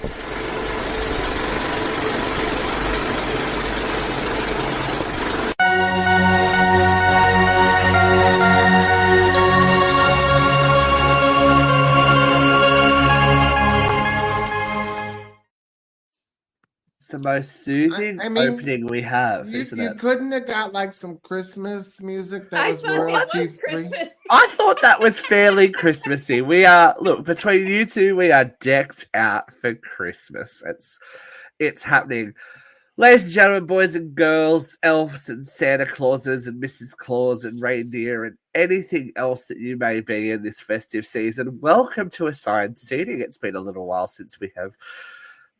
It's the most soothing I- I mean, opening we have, You, isn't you it? couldn't have got like some Christmas music that I was thought royalty free. I thought that was fairly Christmassy. We are look between you two, we are decked out for Christmas. It's it's happening. Ladies and gentlemen, boys and girls, elves and Santa Clauses and Mrs. Claus and reindeer and anything else that you may be in this festive season, welcome to Assigned Seating. It's been a little while since we have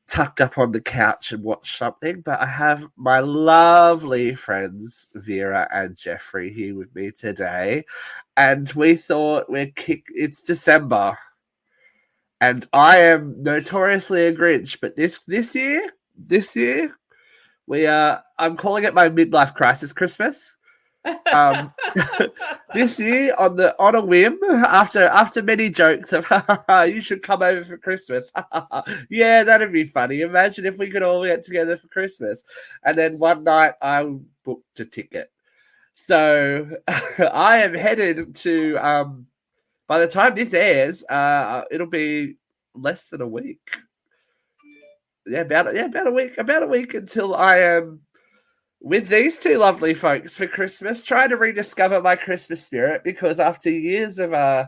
tucked up on the couch and watched something, but I have my lovely friends Vera and Jeffrey here with me today and we thought we're kick. It's December, and I am notoriously a Grinch. But this this year, this year, we are. I'm calling it my midlife crisis Christmas. Um, This year, on the on a whim, after after many jokes of you should come over for Christmas. yeah, that'd be funny. Imagine if we could all get together for Christmas. And then one night I booked a ticket. So I am headed to um by the time this airs, uh it'll be less than a week. Yeah, about yeah, about a week, about a week until I am with these two lovely folks for Christmas, trying to rediscover my Christmas spirit because after years of uh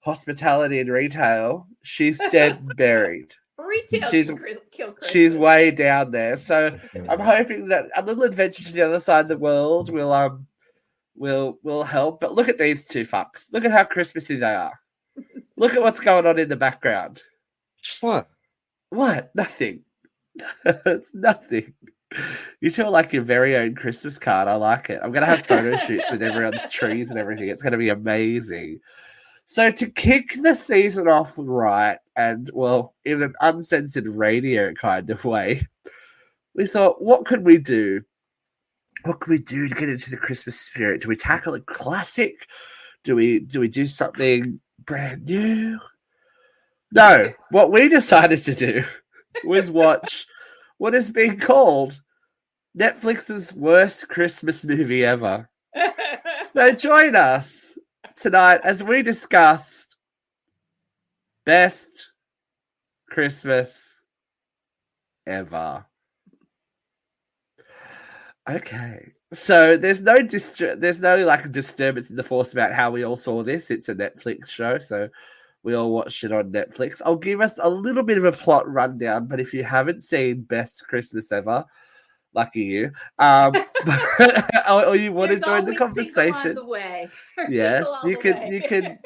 hospitality and retail, she's dead buried. Retail She's- kill Christmas. She's way down there. So I'm hoping that a little adventure to the other side of the world will um will will help. But look at these two fucks. Look at how Christmassy they are. Look at what's going on in the background. What? What? Nothing. it's nothing. You two like your very own Christmas card. I like it. I'm gonna have photo shoots with everyone's trees and everything. It's gonna be amazing. So to kick the season off right, and well, in an uncensored radio kind of way, we thought, what could we do? What could we do to get into the Christmas spirit? Do we tackle a classic? Do we do we do something brand new? No, what we decided to do was watch what has been called Netflix's worst Christmas movie ever. So join us tonight as we discuss best Christmas ever. Okay. So there's no dist- there's no like disturbance in the force about how we all saw this. It's a Netflix show, so we all watched it on Netflix. I'll give us a little bit of a plot rundown, but if you haven't seen Best Christmas Ever, lucky you. Um, or, or you want to join the always on conversation, the way. Yes, you can- way. you can-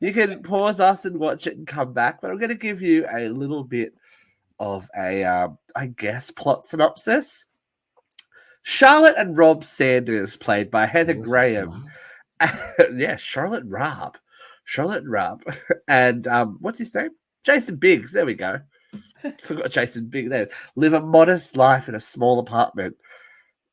you can pause us and watch it and come back. But I'm going to give you a little bit of a, um, I guess, plot synopsis. Charlotte and Rob Sanders, played by Heather Graham, yeah, Charlotte Rabb, Charlotte Rabb, and um, what's his name? Jason Biggs. There we go. Forgot Jason Biggs. There, live a modest life in a small apartment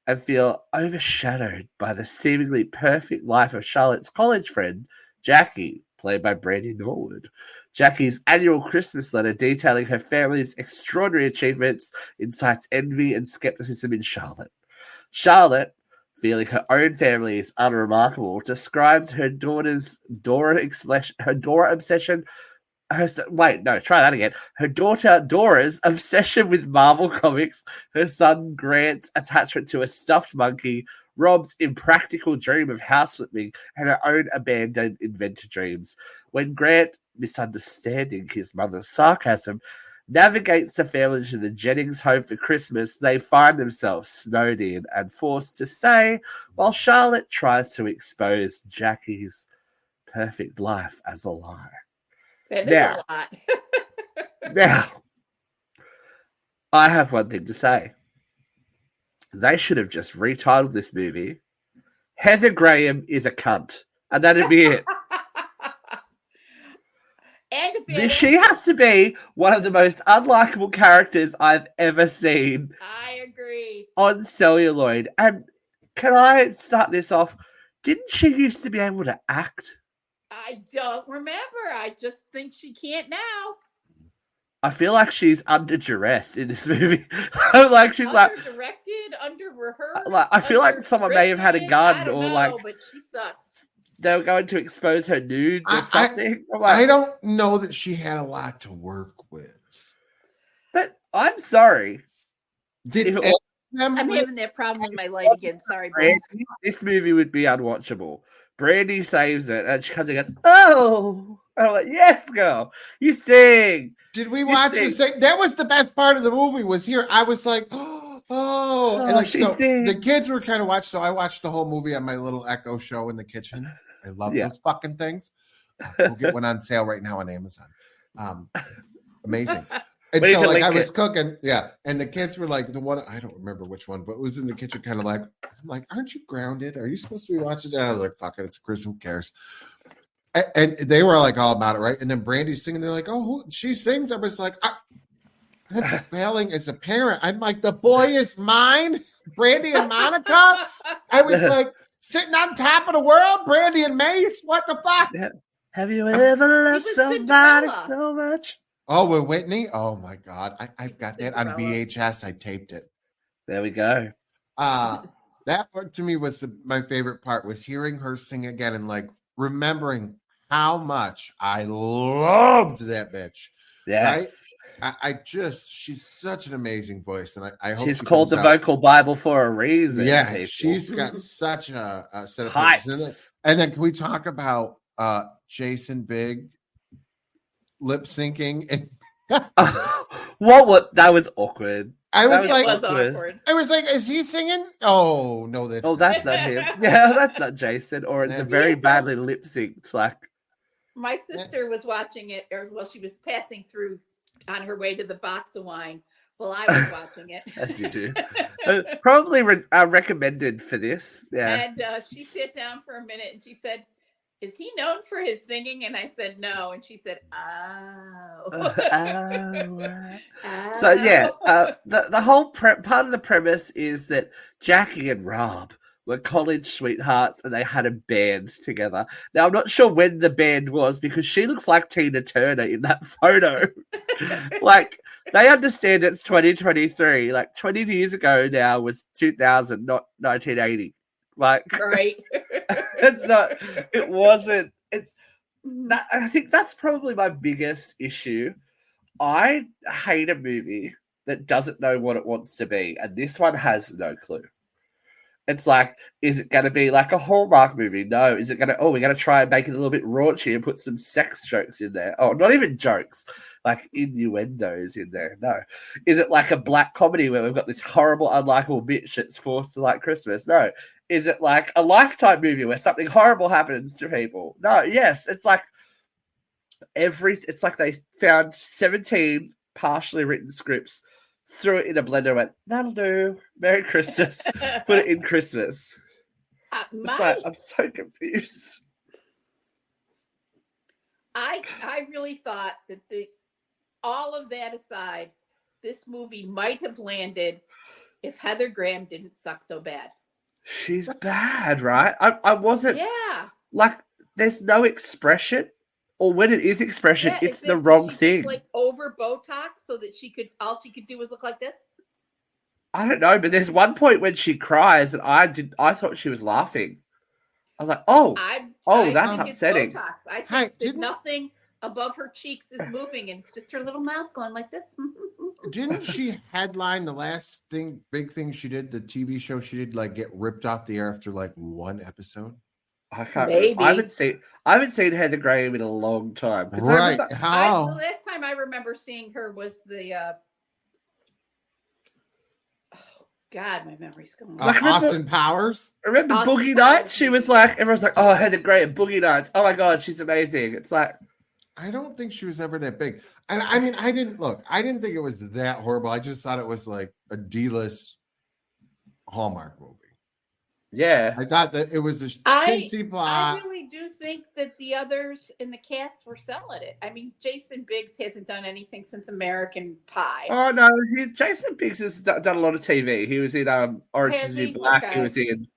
and feel overshadowed by the seemingly perfect life of Charlotte's college friend Jackie, played by Brandy Norwood. Jackie's annual Christmas letter detailing her family's extraordinary achievements incites envy and skepticism in Charlotte. Charlotte, feeling her own family is unremarkable, describes her daughter's Dora expression, her Dora obsession. Her wait, no, try that again. Her daughter Dora's obsession with Marvel comics, her son Grant's attachment to a stuffed monkey, Rob's impractical dream of house flipping, and her own abandoned inventor dreams. When Grant, misunderstanding his mother's sarcasm, navigates the family to the Jennings home for Christmas, they find themselves snowed in and forced to stay while Charlotte tries to expose Jackie's perfect life as a lie. That is Now. a lot. Now, I have one thing to say. They should have just retitled this movie Heather Graham is a cunt. And that'd be it. and a bit. This- she has to be one of the most unlikable characters I've ever seen I agree. on celluloid. And can I start this off? Didn't she used to be able to act? I don't remember. I just think she can't now. I feel like she's under duress in this movie. like she's like, directed, under rehearsed. like, I feel like someone may have had a gun or, know, like- But she sucks. They were going to expose her nudes or I- I- something. I'm like, I don't know that she had a lot to work with. but I'm sorry. Did If it any of them I'm having that problem with my light again. Sorry, boys. Brandy, this movie would be unwatchable. Brandy saves it, and she comes and goes, "Oh!" oh. I'm like, "Yes, girl, you sing." Did we You watch the think- same? That was the best part of the movie. Was here. I was like, oh, and Oh, like she so. sings. The kids were kind of watched. So I watched the whole movie on my little Echo show in the kitchen. I love Yeah. those fucking things. We'll get one on sale right now on Amazon. Um, amazing. And so like I was it. cooking, yeah, and the kids were like the one I don't remember which one, but it was in the kitchen, kind of like I'm like, aren't you grounded? Are you supposed to be watching that? I was like, fuck it, it's Chris. Who cares? A- And, they were like all about it, right? And then Brandy's singing. They're like, "Oh, who, she sings." I was like, I, I'm failing as a parent. I'm like, the boy is mine. Brandy and Monica. I was like sitting on top of the world. Brandy and Mase. What the fuck? Have you ever loved somebody Cinderella. so much? Oh, with Whitney. Oh my god, I, I've got that on VHS. I taped it. There we go. Uh that part to me was the, my favorite part was hearing her sing again and like remembering how much I loved that bitch. Yes, I, I just she's such an amazing voice, and I, I hope she's she called the out- vocal Bible for a reason. Yeah, people. she's got such a, a set of purpose in it. And then can we talk about uh Jason Big lip syncing? And what? What? That was awkward. I was was like, was awkward. awkward. I was like, is he singing? Oh no, that's Oh, not. that's not him. Yeah, that's not Jason. Or it's a That's- very badly lip synced. Like, My sister was watching it, or well, she was passing through on her way to the box of wine while I was watching it. as you do. Uh, probably re- uh, recommended for this. Yeah. And uh, she sat down for a minute and she said, Is he known for his singing? And I said, No. And she said, Oh. Oh, right. So yeah, uh, the the whole pre- part of the premise is that Jackie and Rob were college sweethearts and they had a band together. Now I'm not sure when the band was because she looks like Tina Turner in that photo. like they understand it's 2023. Like 20 years ago now was 2000, not 1980. Like right. it's not. It wasn't. It's that. I think that's probably my biggest issue. I hate a movie that doesn't know what it wants to be, and this one has no clue. It's like, is it going to be like a Hallmark movie? No. Is it going to? Oh, we're going to try and make it a little bit raunchy and put some sex jokes in there. Oh, not even jokes, like innuendos in there. No. Is it like a black comedy where we've got this horrible, unlikable bitch that's forced to like Christmas? No. Is it like a lifetime movie where something horrible happens to people? No. Yes, it's like every. It's like they found seventeen partially written scripts, threw it in a blender, went, "That'll do. Merry Christmas." Put it in Christmas. Uh, It's my, like I'm so confused. I I really thought that the all of that aside, this movie might have landed if Heather Graham didn't suck so bad. She's bad, right? I, I wasn't Yeah. like. There's no expression, or when it is expression, yeah, it's the wrong she thing. Like over Botox so that she could all she could do was look like this. I don't know, but there's one point when she cries, and I did. I thought she was laughing. I was like, "Oh, I Oh, I that's think it's upsetting. Botox. I think Hi, that didn't- nothing above her cheeks is moving, and it's just her little mouth going like this. Didn't she headline the last thing, big thing she did, the TV show she did, like get ripped off the air after like one episode? I can't. Maybe. Remember. I haven't seen. I haven't seen Heather Graham in a long time. 'cause I Right? remember- I, the last time I remember seeing her was the. Uh, oh God, my memory's going. Uh, Like, remember- Austin Powers. Remember Austin Boogie Powers. Nights? She was like, everyone's like, "Oh, Heather Graham, Boogie Nights. Oh my god, she's amazing." It's like, I don't think she was ever that big. And I mean, I didn't look. I didn't think it was that horrible. I just thought it was like a D-list Hallmark movie. Yeah, I thought that it was a I- chintzy I really do think that the others in the cast were selling it. I mean, Jason Biggs hasn't done anything since American Pie. Oh no, he, Jason Biggs has d- done a lot of TV. He was in um Orange Has is the New he? Black. He was in.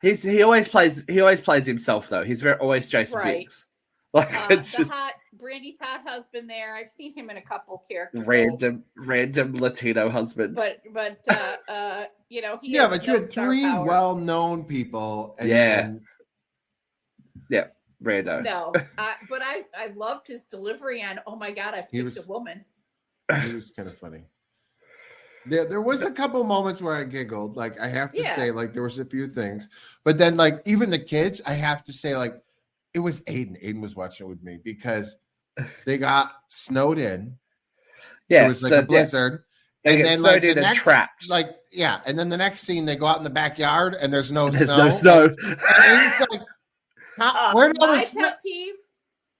He's he always plays he always plays himself though. He's very always Jason Right. Biggs. Like Uh, it's the just hot Brandy's hot husband there. I've seen him in a couple characters. Random, random Latino husband. But but uh, uh, you know he Yeah, but you had three power. well-known people. And Yeah. then- Rando. No, I, but I I loved his delivery on. Oh my God, I've He picked was- a woman. It was kind of funny. There, there was a couple moments where I giggled. Like I have to Yeah. say, like there was a few things, but then like even the kids, I have to say, like it was Aiden. Aiden was watching it with me because they got snowed in. Yeah, it was like so, a yeah, blizzard. they get snowed the in and next, trapped. like yeah, and then the next scene they go out in the backyard and there's no There's snow. no snow. And Aiden's like, How, Uh, where did all my the snow? pet peeve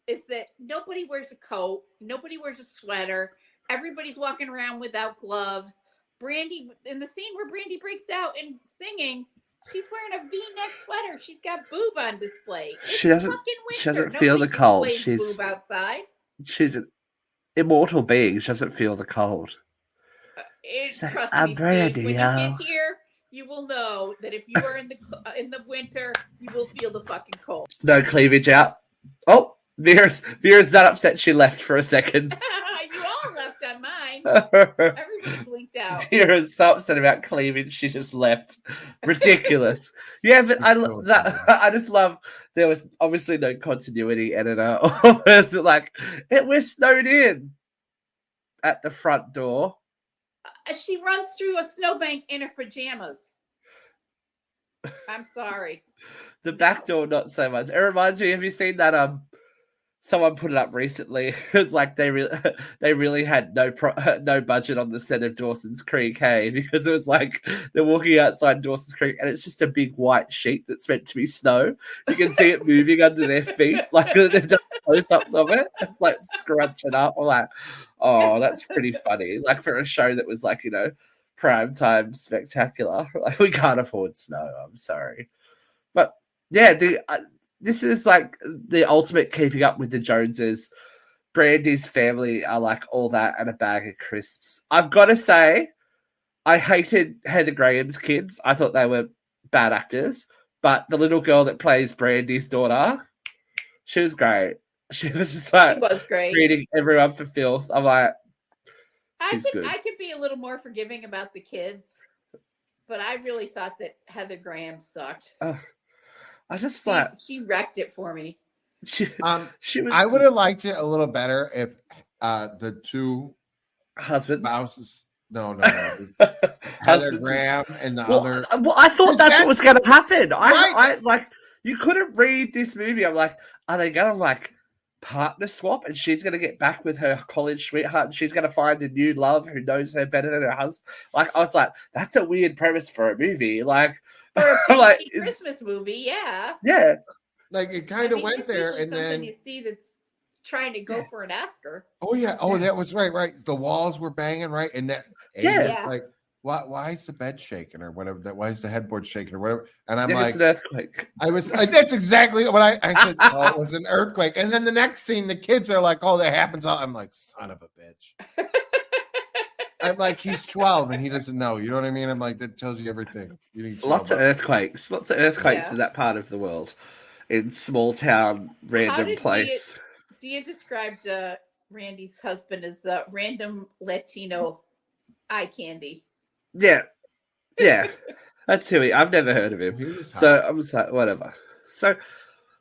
is that nobody wears a coat, nobody wears a sweater, everybody's walking around without gloves. Brandy in the scene where Brandy breaks out and singing, she's wearing a V-neck sweater. She's got boob on display. It's She doesn't- fucking she doesn't feel the cold. She's- boob outside. She's an immortal being. She doesn't feel the cold. Uh, It, like, trust "I'm Steve, when yo." you get here, you will know that if you are in the uh, in the winter, you will feel the fucking cold. No cleavage out. Oh, Vera's Vera's not upset she left for a second. you all left on mine. Everybody blinked out. Vera's so upset about cleavage she just left. Ridiculous. yeah, but I that. I just love there was obviously no continuity editor or person like it was snowed in at the front door. Uh, She runs through a snowbank in her pajamas. I'm sorry. The back door, not so much. It reminds me. Have you seen that? Um, someone put it up recently. It was like they really, they really had no pro- no budget on the set of Dawson's Creek, hey, because it was like they're walking outside Dawson's Creek and it's just a big white sheet that's meant to be snow. You can see it moving under their feet, like they've done close-ups of it. It's like scrunching up. I'm like, oh, that's pretty funny. Like for a show that was like you know prime time spectacular. Like we can't afford snow. I'm sorry, but yeah, the uh, this is like the ultimate keeping up with the Joneses. Brandy's family are like all that and a bag of crisps. I've got to say, I hated Heather Graham's kids. I thought they were bad actors, but the little girl that plays Brandy's daughter, she was great. She was just like was great. treating everyone for filth. I'm like, I could good. I could be a little more forgiving about the kids, but I really thought that Heather Graham sucked. I just She, like she wrecked it for me. she, Um, she was. I would have liked it a little better if uh the two husbands. spouses. No, no, no. Heather Husbands. Graham and the Well, other. well, I thought that's that- what was going to happen. I, Right. I like you couldn't read this movie. I'm like, are they going to like partner swap, and she's going to get back with her college sweetheart, and she's going to find a new love who knows her better than her husband? Like, I was like, that's a weird premise for a movie. Like, For a like, Christmas movie, yeah. yeah, Like it I kind of mean, went there, usually and something then you see that's trying to go for an Oscar. oh yeah, oh that was right, right. The walls were banging, right, and that Yeah. Yeah. like, why, why is the bed shaking or whatever? That why is the headboard shaking or whatever? And I'm If like, it's an earthquake. I was, I, that's exactly what I, I said. oh, it was an earthquake, and then the next scene, the kids are like, oh, that happens. all I'm like, son of a bitch. I'm like, he's 12 and he doesn't know. You know what I mean? I'm like, that tells you everything. You need to Lots of earthquakes. Lots of earthquakes Yeah. in that part of the world, in small town, random did place. Dia described uh, Brandy's husband as a random Latino eye candy. Yeah, yeah, that's who he. I've never heard of him. So hot. I'm just like, whatever. So,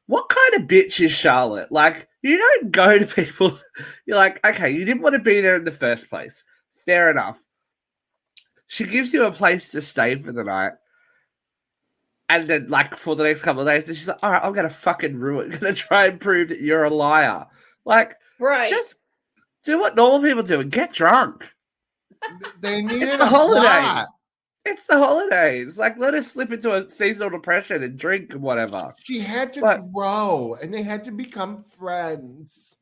what kind of bitch is Charlotte? Like, you don't go to people. You're like, okay, you didn't want to be there in the first place. Fair enough. She gives you a place to stay for the night. And then, like, for the next couple of days, she's like, all right, I'm going to fucking ruin, going to try and prove that you're a liar. Like, Right. just do what normal people do and get drunk. they needed It's a the holidays. plot. It's the holidays. Like, let us slip into a seasonal depression and drink and whatever. She had to But- grow and they had to become friends.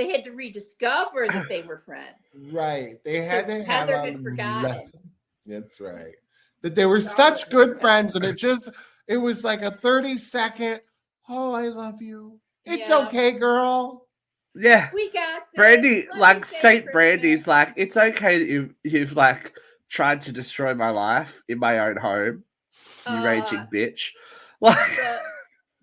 They had to rediscover that they were friends. Right. They had to have Heather a forgotten. lesson. That's right. That they were such good friends and it just it was like a 30 second, oh, I love you. It's Yeah. okay, girl. Yeah. We got this. Brandy, Let like Saint Christmas. Brandy's, like it's okay that you've you've like tried to destroy my life in my own home, you Uh, raging bitch. Like the,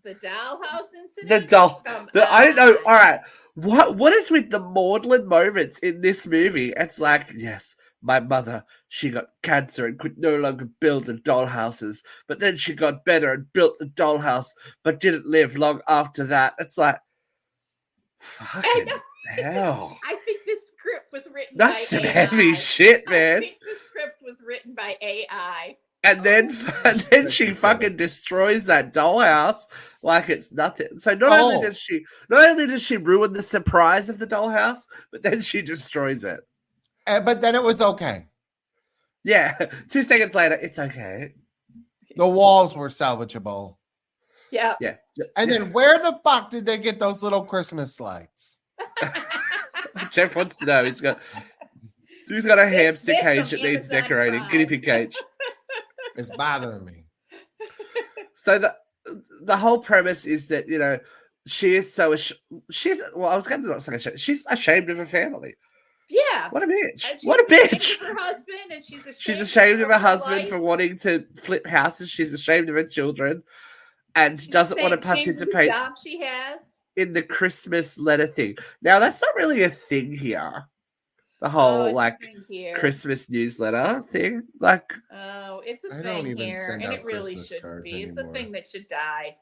the dollhouse incident. the doll, the I don't know. All right, what what is with the maudlin moments in this movie? It's like, yes, my mother, she got cancer and could no longer build the dollhouses, but then she got better and built the dollhouse, but didn't live long after that. It's like, fucking hell. I think this script was written That's some AI. heavy shit, man. I think the script was written by AI. And then, oh. and then she fucking destroys that dollhouse like it's nothing. So not Oh. only does she, not only does she ruin the surprise of the dollhouse, but then she destroys it. Eh, but then it was okay. Yeah. Two seconds later, it's okay. The walls were salvageable. Yeah. Yeah. And then where the fuck did they get those little Christmas lights? Jeff wants to know. He's got. He's got a hamster This cage that needs decorating, Prime. guinea pig cage. It's bothering me. So the the whole premise is that you know she is so ash- she's well. I was going to not say ashamed. She's ashamed of her family. Yeah. What a bitch! What a bitch! Her husband, and she's ashamed, She's ashamed of her husband life. for wanting to flip houses. She's ashamed of her children, and She's doesn't want to ashamed of the participate she has. in the Christmas letter thing. Now that's not really a thing here. The Oh, whole it's a like. Christmas newsletter thing, like Oh, it's a I thing here, and it really Christmas shouldn't cards be. It's a thing that should die.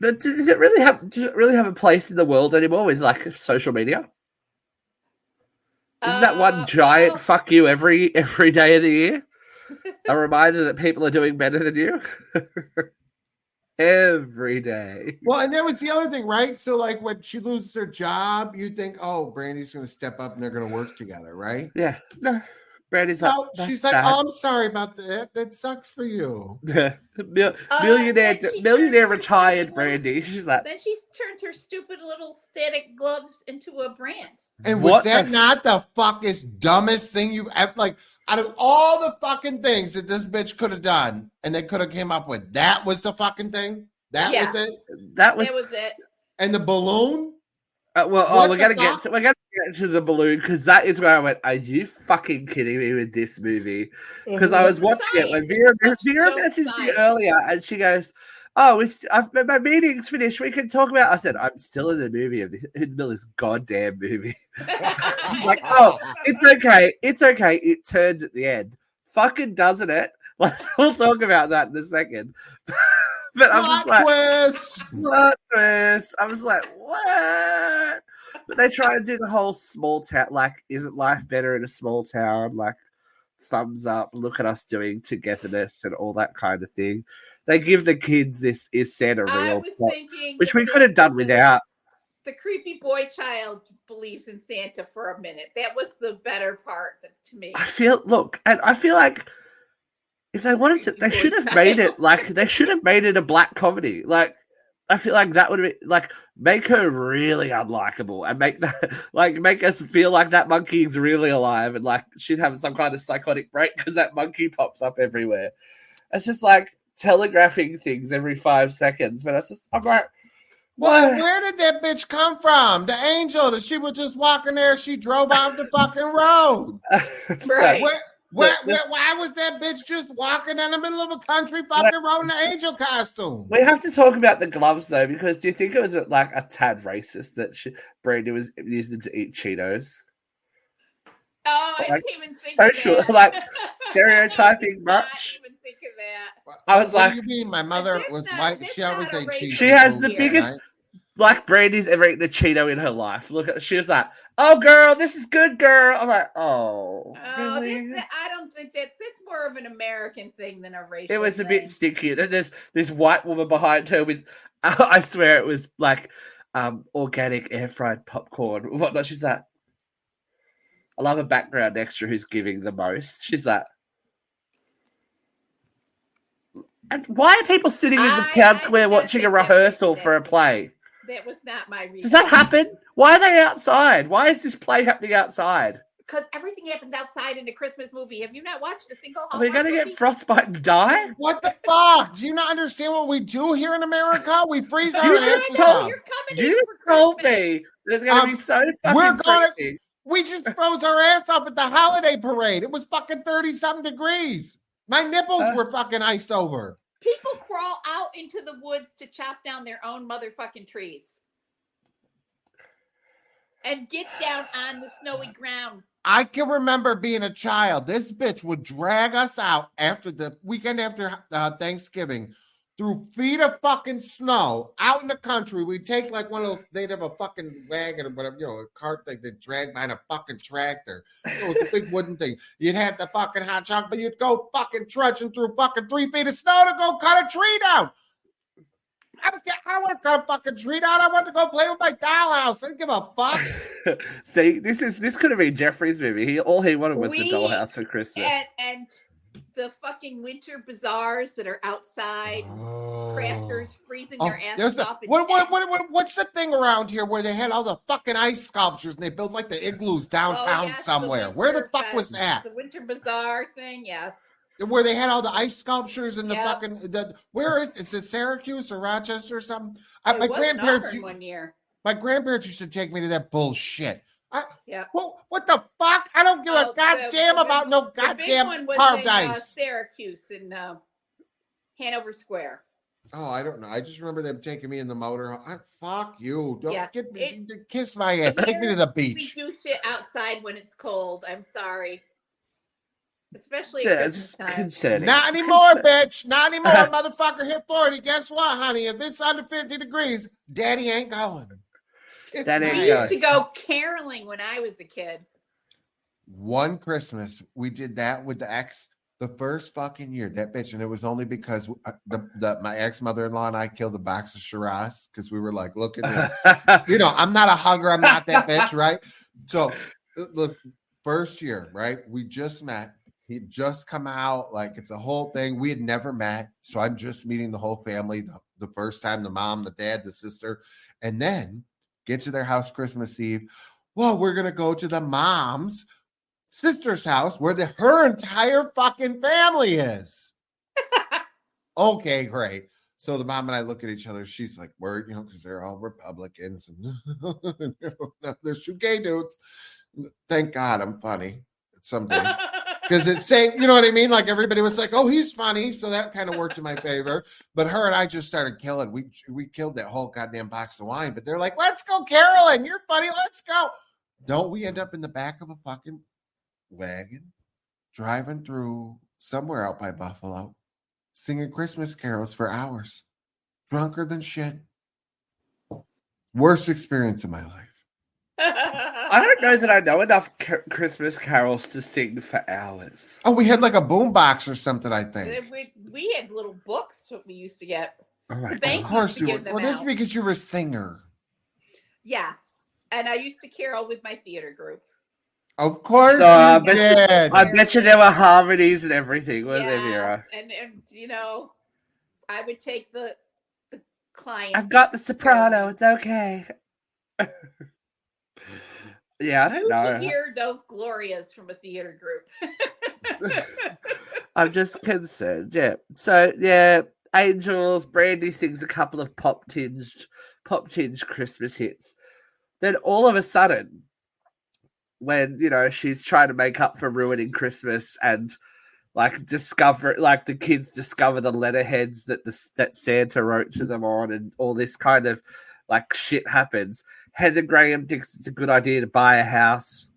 But does it really have does it really have a place in the world anymore? Is like social media? Isn't that one Uh, giant well, fuck you every every day of the year? a reminder that people are doing better than you every day. Well, and that was the other thing, right? So, like, when she loses her job, you think, oh, Brandy's going to step up and they're going to work together, right? Yeah, no. Brandy's like, No, "That's she's like, bad." oh, I'm sorry about that. That sucks for you. Mil- Uh, millionaire, millionaire turns her retired Brandy. She's like, Then she turns her stupid little static gloves into a brand. And was What the that f- not the fuckest dumbest thing you've ever like out of all the fucking things that this bitch could have done and they could have came up with? That was the fucking thing. That Yeah. was it. that was. that was it. And the balloon. uh, well, oh, we're the gonna fuck? get to, we're gonna get to the balloon because that is where I went. Are you fucking kidding me with this movie? Because I was watching it when Vera, Vera messaged me earlier, and she goes, "Oh, it's, I've, my meeting's finished. We can talk about." I said, "I'm still in the movie of the, in the this goddamn movie." Like, "Oh, it's okay. It's okay. It turns at the end. Fucking doesn't it? Like, we'll talk about that in a second. but I'm just like, twist. twist? I was like, what? But they try and do the whole small town, like, isn't life better in a small town? Like, thumbs up, look at us doing togetherness and all that kind of thing. They give the kids this is Santa I real, was plot, thinking, which we could have done without. The creepy boy child believes in Santa for a minute. That was the better part to me. I feel look, and I feel like if they wanted to, they should have made it like they should have made it a black comedy. Like I feel like that would be like make her really unlikable and make that like make us feel like that monkey's really alive and like she's having some kind of psychotic break because that monkey pops up everywhere. It's just like telegraphing things every five seconds, but it's just I'm like, Well, what? where did that bitch come from? The angel that she was just walking there. She drove off the fucking road. Right. Where, where, The- the- where, why was that bitch just walking in the middle of a country fucking road in an angel costume? We have to talk about the gloves though, because do you think it was uh, like a tad racist that she, Brandy was using them to eat Cheetos? Oh, I Like, didn't even think social- of that. like, stereotyping Did not much. even think of that. I was What like- do you mean? My mother was not- white. She always ate racist cheese. She has the here. biggest- Like Brandy's ever eaten a Cheeto in her life. Look at she was like, "Oh, girl, this is good, girl." I'm like, "Oh, Oh, really?" that's, I don't think that that's more of an American thing than a racial. It was a bit stinky. And there's this white woman behind her with, I swear it was like um, organic air fried popcorn. or Whatnot. She's like, I love a background extra who's giving the most. She's like, and why are people sitting in the I- town I square did watching a rehearsal for a play? That was not my reason. Does that happen? Why are they outside? Why is this play happening outside? Because everything happens outside in a Christmas movie. Have you not watched a single? Are we Hallmark going to get frostbite and die? What the fuck? Do you not understand what we do here in America? We freeze our You I just told- off. you're coming You told me there's going to Um, be so fucking we're gonna- freaky. We just froze our ass off at the holiday parade. It was fucking 30 something degrees. My nipples Uh. were fucking iced over. People crawl out into the woods to chop down their own motherfucking trees and get down on the snowy ground. I can remember being a child. This bitch would drag us out after the weekend after uh, Thanksgiving through feet of fucking snow out in the country. We'd take like one of those, they'd have a fucking wagon or whatever, you know, a cart that they drag behind a fucking tractor. It was a big wooden thing. You'd have the fucking hot chocolate, but you'd go fucking trudging through fucking three feet of snow to go cut a tree down. I don't care. I don't want to cut a fucking tree down. I want to go play with my dollhouse. I didn't give a fuck. See, this is this could have been Jeffrey's movie. He all he wanted was We- the dollhouse for Christmas. And and the fucking winter bazaars that are outside, crafters oh. freezing Oh, their asses the, off. what, what, what, what, what's the thing around here where they had all the fucking ice sculptures and they built like the igloos Oh, downtown yes, the somewhere? Where the fuck was that? The winter bazaar thing, yes. Where they had all the ice sculptures and the Yep. fucking the, where is is it Syracuse or Rochester or something? I, my grandparents one year. my grandparents used to take me to that bullshit. I, Yeah. Well, what the fuck? I don't give Oh, a goddamn the- about no The big goddamn one was carved in uh. Syracuse in uh, Hanover Square. Oh, I don't know. I just remember them taking me in the motor. I, fuck you. Don't Yeah, get me it- kiss my ass. Take me to the beach. We beach. do shit outside when it's cold. I'm sorry. Especially at Christmas time. Not anymore, bitch. Not anymore. Motherfucker hit 40. Guess what, honey? If it's under 50 degrees, daddy ain't going. It's That We ain't not. used to go caroling when I was a kid. One Christmas, we did that with the ex the first fucking year. That bitch, and it was only because uh, the, the my ex mother in law and I killed a box of Shiraz because we were like, look at it. you know, I'm not a hugger. I'm not that bitch, right? So, uh, the first year, right? We just met. He'd just come out. Like, it's a whole thing. We had never met. So, I'm just meeting the whole family the, the first time the mom, the dad, the sister. And then get to their house Christmas Eve. Well, we're going to go to the mom's sister's house where the her entire fucking family is. okay, great. So the mom and I look at each other. She's like, "We're you know, because they're all Republicans and there's two gay dudes." Thank God I'm funny some days because it's saying, you know what I mean? Like everybody was like, "Oh, he's funny," so that kind of worked in my favor. But her and I just started killing. We we killed that whole goddamn box of wine. But they're like, "Let's go, Carolyn. You're funny. Let's go." Don't we end up in the back of a fucking wagon driving through somewhere out by Buffalo, singing Christmas carols for hours, drunker than shit. Worst experience of my life. I don't know that I know enough Christmas carols to sing for hours. Oh, we had like a boombox or something, I think. we, we had little books that we used to get. Oh my The bank Of course you were. them Well, that's because you were a singer. Yes. And I used to carol with my theater group. Of course So, I you bet you- I bet you there were harmonies and everything, wasn't there, Vera? Yes, And, and you know, I would take the the client. I've got the soprano. It's okay. yeah, I don't should know. hear those glorias from a theater group. I'm just concerned. Yeah. So yeah, Angels. Brandy sings a couple of pop tinged, pop tinged Christmas hits. Then all of a sudden, when you know she's trying to make up for ruining Christmas and like discover, like the kids discover the letterheads that the that Santa wrote to them on, and all this kind of like shit happens. Heather Graham thinks it's a good idea to buy a house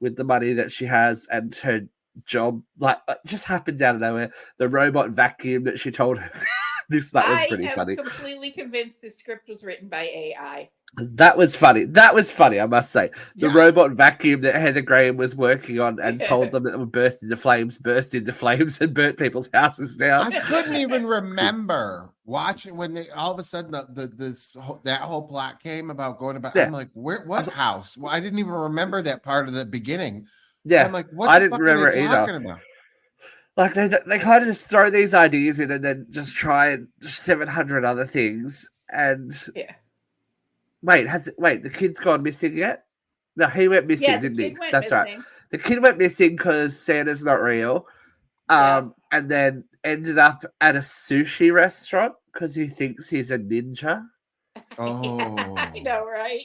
with the money that she has, and her job like it just happens out of nowhere. The robot vacuum that she told her. this that was I pretty am funny. completely convinced this script was written by AI. That was funny. That was funny, I must say. The Yeah. robot vacuum that Heather Graham was working on and told them that it would burst into flames, burst into flames, and burnt people's houses down. I couldn't even remember watching when they all of a sudden the, the this whole, that whole plot came about going about. Yeah. I'm like, where? What house? Well, I didn't even remember that part of the beginning. Yeah, I'm like, what? I the didn't fuck are remember they talking about? like they they kind of just throw these ideas in and then just try seven hundred other things. And Yeah. wait, has it? Wait, the kid's gone missing yet? No, he went missing, Yeah, didn't he? kid went That's right. the kid went missing because Santa's not real. Yeah. Um, and then ended up at a sushi restaurant because he thinks he's a ninja. Oh, I know, right?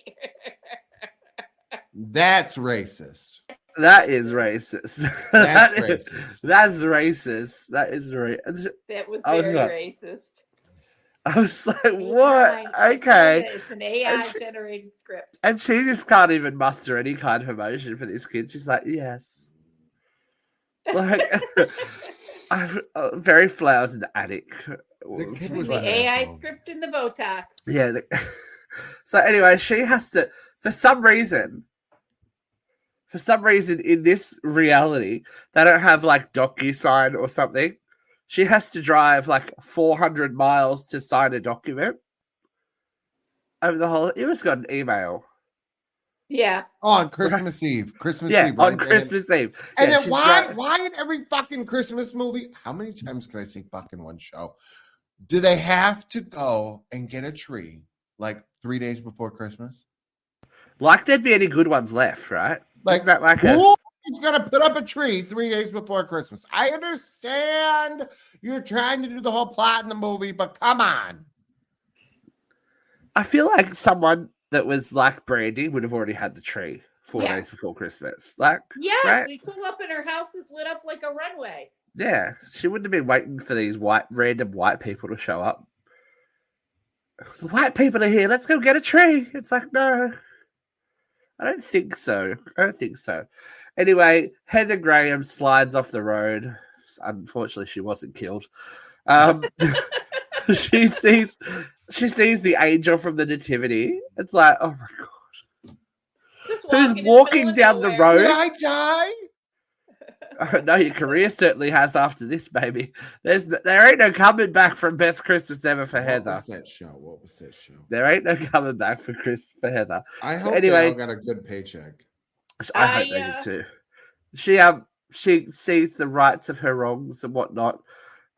that's racist. That is racist. That's That is- racist. That's racist. That is racist. that was I was very racist. I was like, what? AI. Okay. It's an AI she- generated script. And she just can't even muster any kind of emotion for this kid. She's like, yes. Like, I'm uh, very flowers in the attic. The kid was was the like- AI asshole. script in the Botox. Yeah. the- so anyway, she has to, for some reason, for some reason in this reality, they don't have like DocuSign or something. She has to drive like 400 miles to sign a document over the whole. You just got an email. Yeah. On Christmas Eve. Christmas yeah, Eve. on right? And- Christmas Eve. And Yeah, then why dri- why in every fucking Christmas movie? How many times can I say fucking one show? Do they have to go and get a tree like three days before Christmas? Like there'd be any good ones left, right? Like Isn't that like a, Who is gonna put up a tree three days before Christmas? I understand you're trying to do the whole plot in the movie, but come on. I feel like someone that was like Brandy would have already had the tree four Yeah. days before Christmas. Like, Yes, Right. we pull up and her house is lit up like a runway. yeah, she wouldn't have been waiting for these white random white people to show up. The white people are here. Let's go get a tree. It's like no, I don't think so. I don't think so. Anyway, Heather Graham slides off the road. Unfortunately, she wasn't killed. Um, she sees she sees the angel from the nativity. It's like, oh my god. Just Who's walking, in the walking middle of down the road? Did I die? no, your career certainly has after this, baby. There's there ain't no coming back from best Christmas ever for What Heather. was that show? What was that show? There ain't no coming back for Chris for Heather. I hope Anyway. they all got a good paycheck. I, I, hope they uh, do too. She um she sees the rights of her wrongs and whatnot,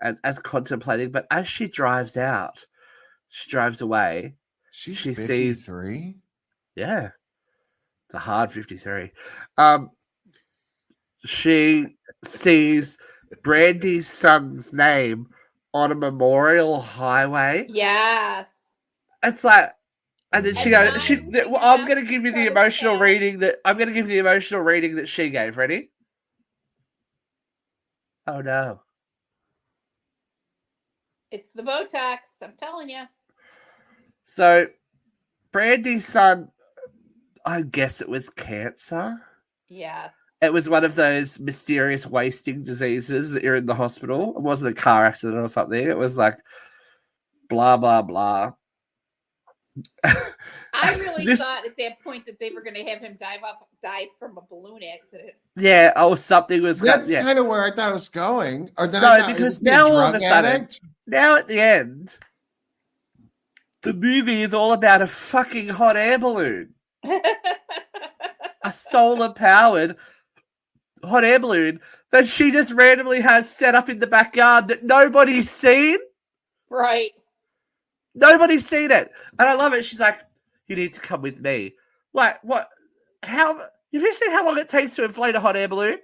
and as contemplating. But as she drives out, she drives away. She's She sees- 53. Yeah, it's a hard fifty-three. Um, she sees Brandy's son's name on a memorial highway. Yes. It's like, and then she And goes, she, th- well, I'm going to give you the emotional sad. reading that I'm going to give you the emotional reading that she gave. Ready? Oh no. It's the Botox. I'm telling you. So, Brandy's son, I guess it was cancer. Yes. It was one of those mysterious wasting diseases that you're in the hospital. It wasn't a car accident or something. It was like blah blah blah. I really This- thought at that point that they were going to have him dive off, die from a balloon accident. Yeah, oh something was That's yeah. kind of where I thought it was going. Or then No, I thought because now all of drug a sudden- addict. now at the end, the movie is all about a fucking hot air balloon, a solar powered hot air balloon that she just randomly has set up in the backyard that nobody's seen. right. Nobody's seen it, and I love it. She's like, "You need to come with me." Like, what? How? Have you seen how long it takes to inflate a hot air balloon?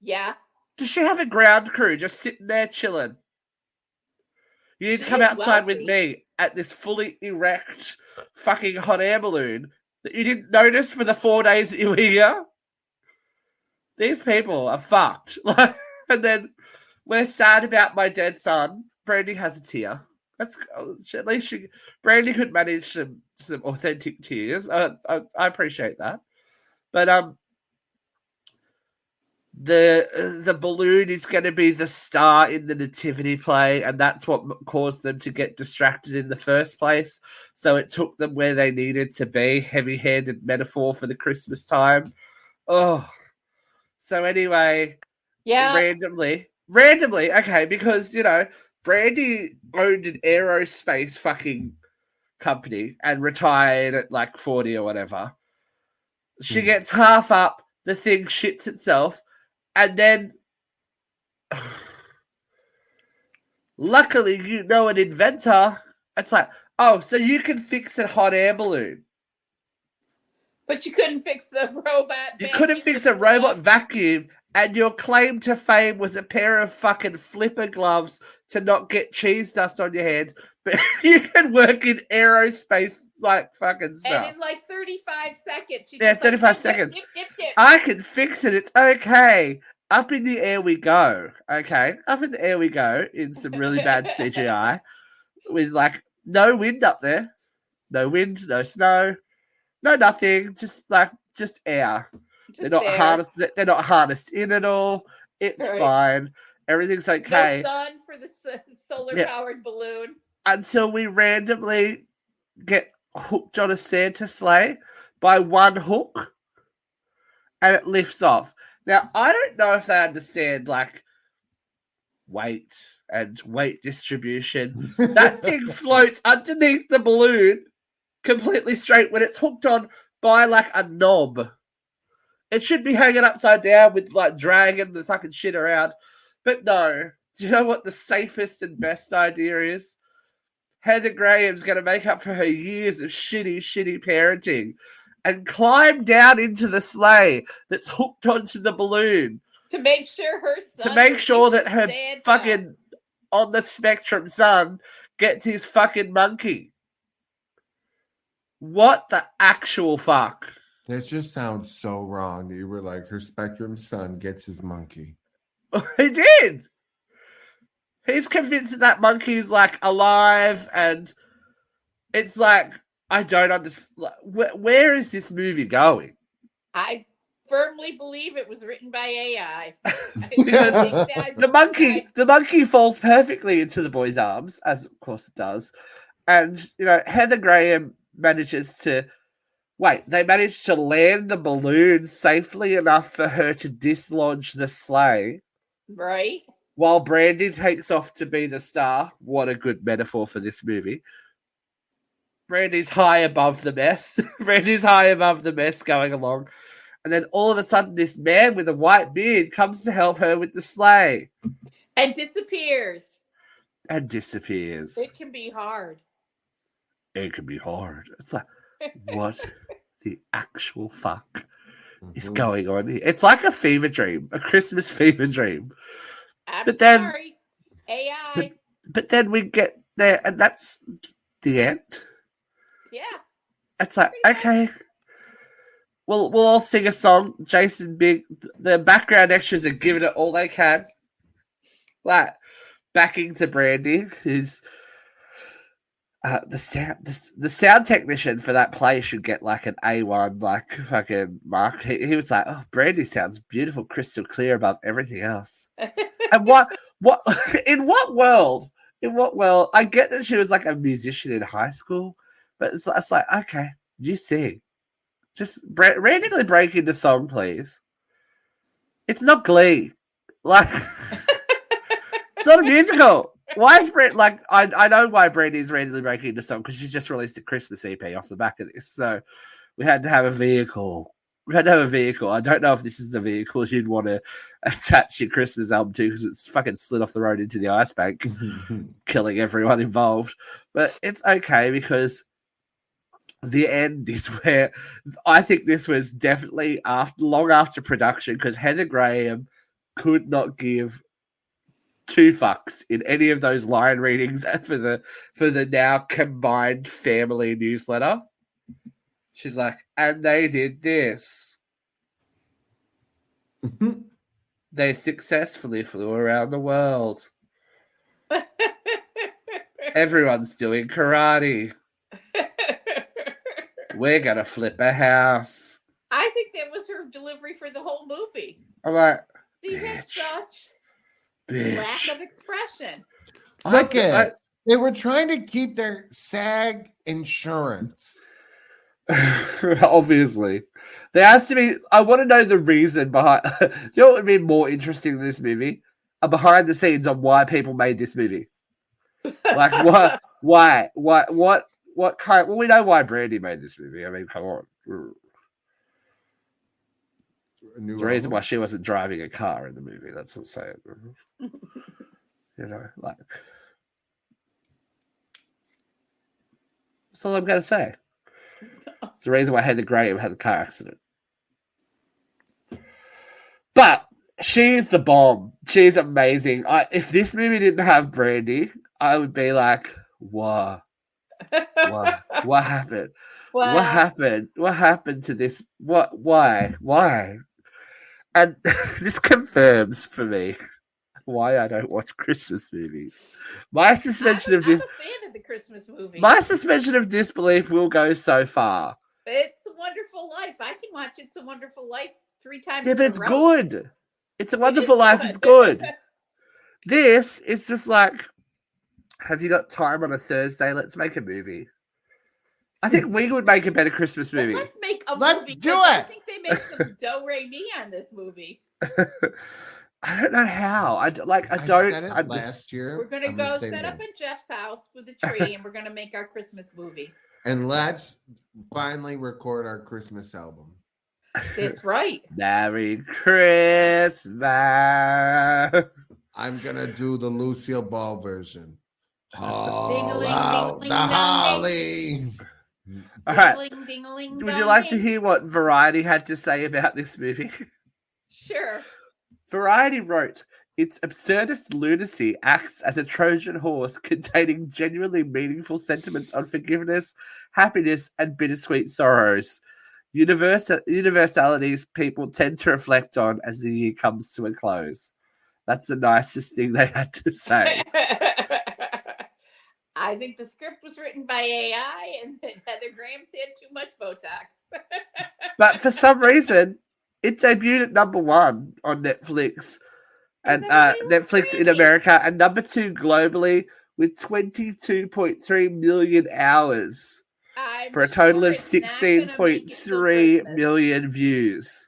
Yeah. Does she have a ground crew just sitting there chilling? You need to come outside with me at this fully erect fucking hot air balloon that you didn't notice for the four days that you were here. These people are fucked. Like, and then we're sad about my dead son. Brandy has a tear. That's oh, at least she Brandy could manage some some authentic tears. Uh, I, I appreciate that, but um, the uh, the balloon is going to be the star in the nativity play, and that's what caused them to get distracted in the first place. So it took them where they needed to be. Heavy-handed metaphor for the Christmas time. Oh, so anyway, Yeah. randomly, randomly, okay, because you know, Brandy owned an aerospace fucking company and retired at like 40 or whatever. She Hmm. gets half up, the thing shits itself, and then luckily you know an inventor. It's like, oh, so you can fix a hot air balloon. But you couldn't fix the robot. You couldn't fix a robot vacuum, and your claim to fame was a pair of fucking flipper gloves to not get cheese dust on your head. But you can work in aerospace like fucking stuff. And in like 35 seconds. She Yeah, just like, 35 dip, dip, seconds. dip, dip, dip. I can fix it. It's okay. Up in the air we go. Okay, up in the air we go in some really bad CGI. with like no wind up there, no wind, no snow, no nothing, just like just air. Just they're not there. harnessed. They're not harnessed in at all. It's Right. fine. Everything's okay No sun for the solar Yeah. powered balloon. until we randomly get hooked on a Santa sleigh by one hook, and it lifts off. Now I don't know if they understand like weight and weight distribution. That thing floats underneath the balloon completely straight when it's hooked on by like a knob. It should be hanging upside down with like dragging the fucking shit around. But no. Do you know what the safest and best idea is? Heather Graham's going to make up for her years of shitty, shitty parenting and climb down into the sleigh that's hooked onto the balloon To make sure her to make sure that her Santa. fucking on the spectrum son gets his fucking monkey. What the actual fuck? That just sounds so wrong that you were like, her Spectrum son gets his monkey. he did. He's convinced that that monkey's like alive, and it's like I don't understand. Where, where is this movie going? I firmly believe it was written by AI. Because the monkey the monkey falls perfectly into the boy's arms as of course it does and you know heather graham manages to wait they manage to land the balloon safely enough for her to dislodge the sleigh right? While brandy takes off to be the star what a good metaphor for this movie brandy's high above the mess brandy's high above the mess going along and then all of a sudden this man with a white beard comes to help her with the sleigh And disappears. and disappears. It can be hard. It can be hard. It's like, what the actual fuck is Mhm. going on here? It's like a fever dream, a Christmas fever dream. I'm But then- sorry. AI. But then we get there, and that's the end. yeah. It's like, Pretty much. okay, we'll we'll all sing a song. Jason Biggs, the background extras are giving it all they can. Like backing to Brandy, who's uh, the sound the, the sound technician for that play should get like an A one like fucking mark. He, he was like, "Oh, Brandy sounds beautiful, crystal clear above everything else." and what what in what world? In what world? I get that she was like a musician in high school, but it's, it's like, okay, you sing. Just bra- randomly break into song, please. It's not Glee. Like, it's not a musical. Why is Brent like? I I know why Brandy's randomly breaking into song because she's just released a Christmas EP off the back of this. So we had to have a vehicle. We had to have a vehicle. I don't know if this is the vehicle you'd want to attach your Christmas album to because it's fucking slid off the road into the ice bank killing everyone involved. But it's okay because the end is where I think this was definitely after long after production because Heather Graham could not give two fucks in any of those line readings for the for the now combined family newsletter. She's like, and they did this. Mm-hmm. They successfully flew around the world. Everyone's doing karate. We're gonna flip a house. I think that was her delivery for the whole movie. I'm like, She had such bitch. lack of expression. Look I- at They were trying to keep their SAG insurance. Obviously, there has to be. I want to know the reason behind. you know what would be more interesting than this movie? A behind the scenes on why people made this movie. Like what? Why? Why? What? What kind? Well, we know why Brandy made this movie. I mean, come on. A There's a reason why she wasn't driving a car in the movie. That's not saying. you know, like. That's all I'm going to say. It's the reason why Heather Graham had the car accident. But she's the bomb. She's amazing. I, if this movie didn't have Brandy, I would be like, "What? What? What happened? Well, What happened? What happened to this? What? Why? Why?" And this confirms for me why I don't watch Christmas movies. My suspension I'm, of I'm a fan of the Christmas movie. my suspension of disbelief will go so far. It's a Wonderful Life. I can watch It's a Wonderful Life three times. Yeah, in but a it's row. good. It's a It is wonderful life. It's good. good. This, it's just like, have you got time on a Thursday? Let's make a movie. I think we would make a better Christmas Well, movie. let's make a Let's movie. do 'cause I it. think they made some do re mi on this movie. I don't know how. I like. I I don't. said it I'm last just, year. We're gonna I'm go say it set up in Jeff's house with a tree, and we're gonna make our Christmas movie. and let's finally record our Christmas album. That's right. Merry Christmas. I'm gonna do the Lucille Ball version. All out the holly. All right. Ding-a-ling, ding-a-ling, Would you like to hear what Variety had to say about this movie? Sure. Variety wrote, Its absurdist lunacy acts as a Trojan horse containing genuinely meaningful sentiments on forgiveness, happiness, and bittersweet sorrows. Universal universalities people tend to reflect on as the year comes to a close. That's the nicest thing they had to say. I think the script was written by AI, and Heather Graham had too much Botox. but for some reason, it debuted at number one on Netflix and uh, Netflix in. America and number two globally with 22.3 million hours I'm for a total sure of it's not gonna make it till 16.3 Christmas. million views.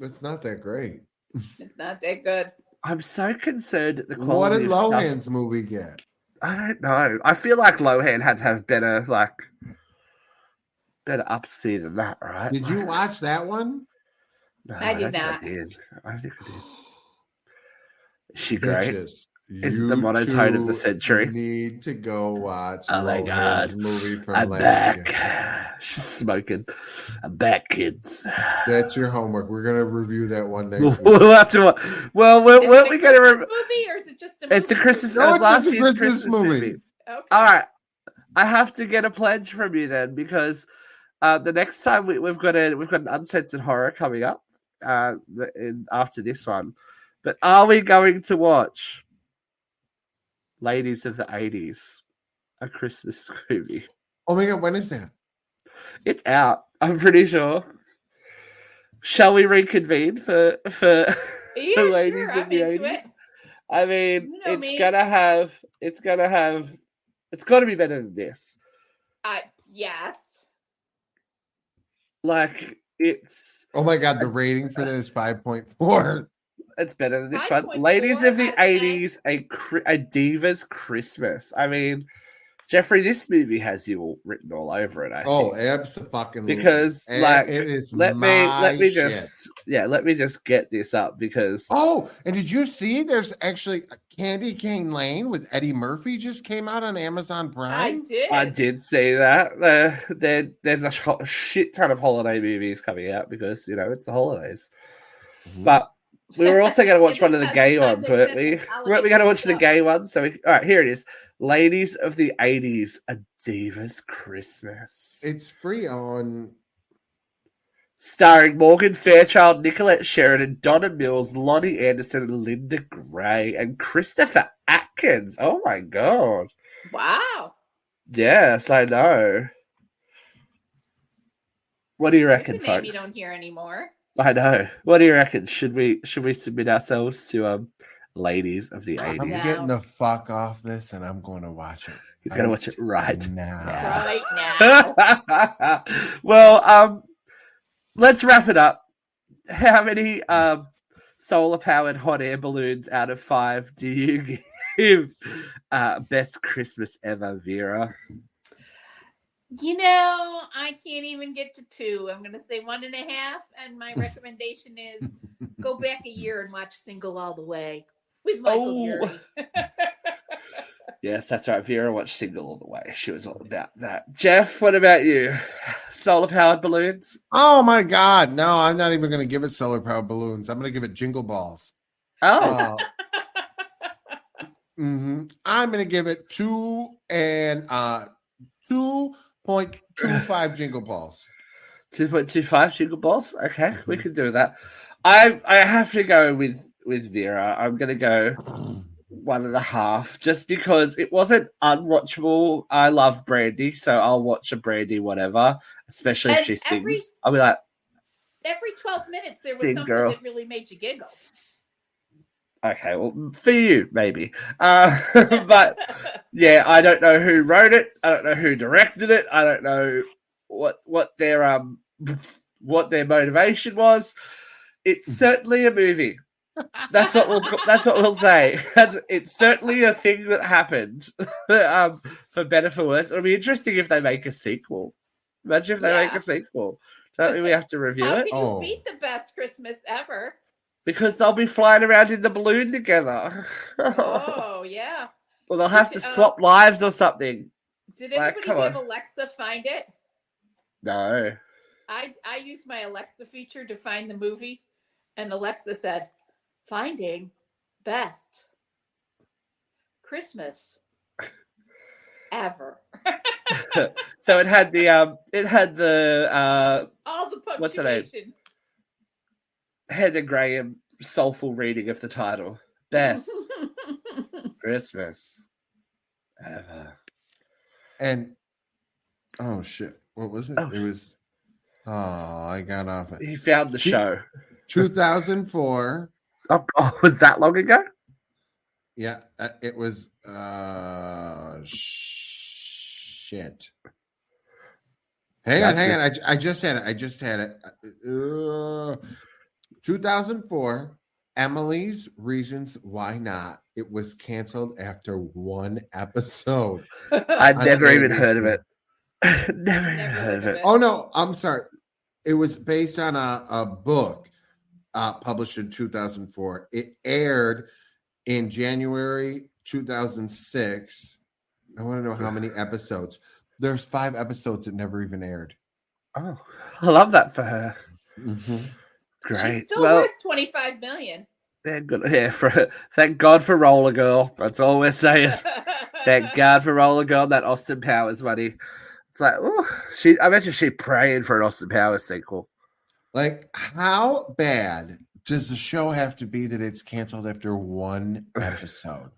It's not that great. It's not that good. I'm so concerned at the quality. What did of stuff. Lohan's movie get? I don't know. I feel like Lohan had to have better, like, better upsee than that, right? Did you watch that one? No, I did don't. I did. I think I did. Is she great? Bitches, It's the monotone of the two century. Need to go watch. Oh my Lohan's God. movie from I'm last back. year. She's smoking. I'm back, kids. That's your homework. We're gonna review that one next week. We'll have to. wa- Well, we're, Is we're it a we going to. Christmas Re- movie, or is it just a? it's a movie? Christmas. No, it was it's last a year's Christmas movie. Okay. All right. I have to get a pledge from you then because uh, the next time we, we've got a we've got an uncensored horror coming up uh, in, after this one. But are we going to watch Ladies of the 80s, a Christmas movie? Oh my god, when is that? It's out. I'm pretty sure. Shall we reconvene for for Yeah, the ladies sure. of the 80s? I mean, You know it's me. gonna have it's gonna have it's got to be better than this. I yes. Like it's Oh my god, the rating for that is five point four. it's better than this one. 5.4 Ladies of the out of 10. '80s, a a divas Christmas. I mean, Jeffrey, this movie has you all written all over it. I Oh, think. absolutely. Because, And like, it is let me let me shit. just yeah, let me just get this up because Oh, and did you see? There's actually a Candy Cane Lane with Eddie Murphy just came out on Amazon Prime. I Prime. did. I did see that. Uh, there, there's a sh- shit ton of holiday movies coming out because you know it's the holidays. Mhm. But we were also going to watch one of the gay ones, weren't set we? the Weren't we going to watch the gay one? So, we, all right, here it is: Ladies of the '80s, a Divas Christmas, It's free on. starring Morgan Fairchild, Nicolette Sheridan, Donna Mills, Loni Anderson, Linda Gray, and Christopher Atkins. Oh my god! Wow. Yes, I know. What do you reckon, a name you don't hear anymore. I know. What do you reckon? Should we should we submit ourselves to um ladies of the eighties? I'm getting the fuck off this, and I'm going to watch it. He's gonna watch it right. now. Yeah. Right now. well, um, let's wrap it up. How many um solar powered hot air balloons out of five do you give uh best Christmas ever, Vera? You know, I can't even get to two. I'm going to say one and a half. And my recommendation is go back a year and watch Single All the Way with Michael Oh. Yes, that's right. Vera watched Single all the way. She was all about that. Jeff, what about you? Solar powered balloons? Oh my god, no! I'm not even going to give it solar powered balloons. I'm going to give it jingle balls. Oh, Uh, mhm. I'm going to give it two and uh two point two five jingle balls. 2.25 jingle balls. Okay, we can do that. I I have to go with with Vera. I'm gonna go one and a half just because it wasn't unwatchable. I love Brandy, so I'll watch a Brandy whatever, especially if she sings. every- I'll be like, Every 12 minutes, there was something girl. that really made you giggle. Okay, well, for you maybe, uh, but yeah, I don't know who wrote it. I don't know who directed it. I don't know what what their um what their motivation was. It's certainly a movie. That's what we'll that's what we'll say. That's, it's certainly a thing that happened. um, for better for worse, it'll be interesting if they make a sequel. Imagine if they make a sequel. Don't we have to review How it could you Oh. beat the best Christmas ever? Because they'll be flying around in the balloon together. Oh, yeah. well, they'll have to Uh, swap lives or something. Did anybody come have. Alexa find it? No. I I used my Alexa feature to find the movie, and Alexa said, "Finding best Christmas ever." so it had the um, it had the uh, All the punctuation. What's name? Heather Graham soulful reading of the title. Best Christmas ever. And oh shit, what was it? Oh, it was. Oh, I got off it. He found the She- show. 2004. Oh, oh, was that long ago? Yeah, uh, it was. uh Shit. Hang on, hang good. on. I just had it. I just had it. Uh, 2004. Emily's Reasons Why Not. It was canceled after one episode. I'd never even heard of it. never even Never heard of it. Oh no, I'm sorry. It was based on a, a book uh, published in 2004. It aired in January 2006. I want to know how many episodes. There's five episodes that never even aired. Oh, I love that for her. Mm-hmm. She's Great. still Well, worth twenty five million. thank God, yeah, for, thank God for Roller Girl. That's all we're saying. Thank God for Roller Girl. That Austin Powers money. It's like, oh, she. I bet you she praying for an Austin Powers sequel. Like, how bad does the show have to be that it's canceled after one episode?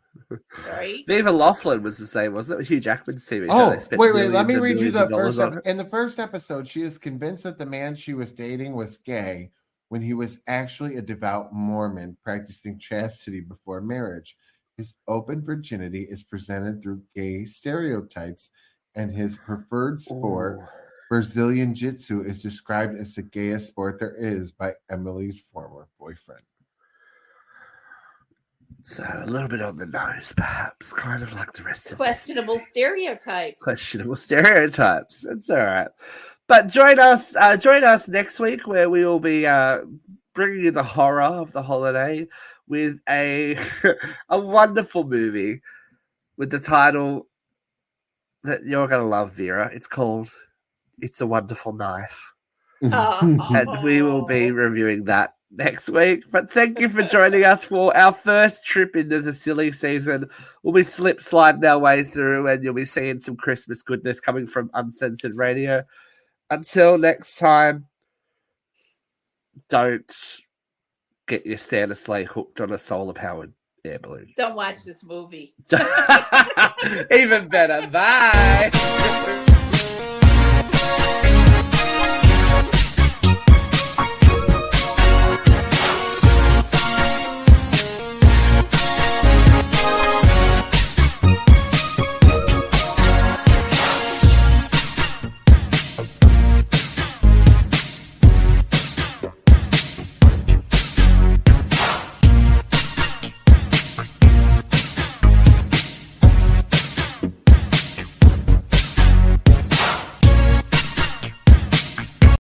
right? Viva Laughlin was the same, wasn't it? Hugh Jackman's TV. show. Oh, wait, wait. Let me read you the first. on Ep- in the first episode, she is convinced that the man she was dating was gay when he was actually a devout Mormon practicing chastity before marriage. His open virginity is presented through gay stereotypes, and his preferred sport, Ooh. Brazilian Jiu Jitsu, is described as the gayest sport there is by Emily's former boyfriend. So a little bit on the nose, perhaps, kind of like the rest of this Questionable stereotypes. questionable stereotypes. It's all right. But join us, uh, join us next week where we will be uh, bringing you the horror of the holiday with a a wonderful movie with the title that you're going to love, Vera. It's called "It's a Wonderful Knife," Oh. and we will be reviewing that next week. But thank you for joining us for our first trip into the silly season. We'll be slip sliding our way through, and you'll be seeing some Christmas goodness coming from Uncensored Radio. Until next time, don't get your Santa sleigh hooked on a solar powered air balloon. Don't watch this movie. Even better. Bye.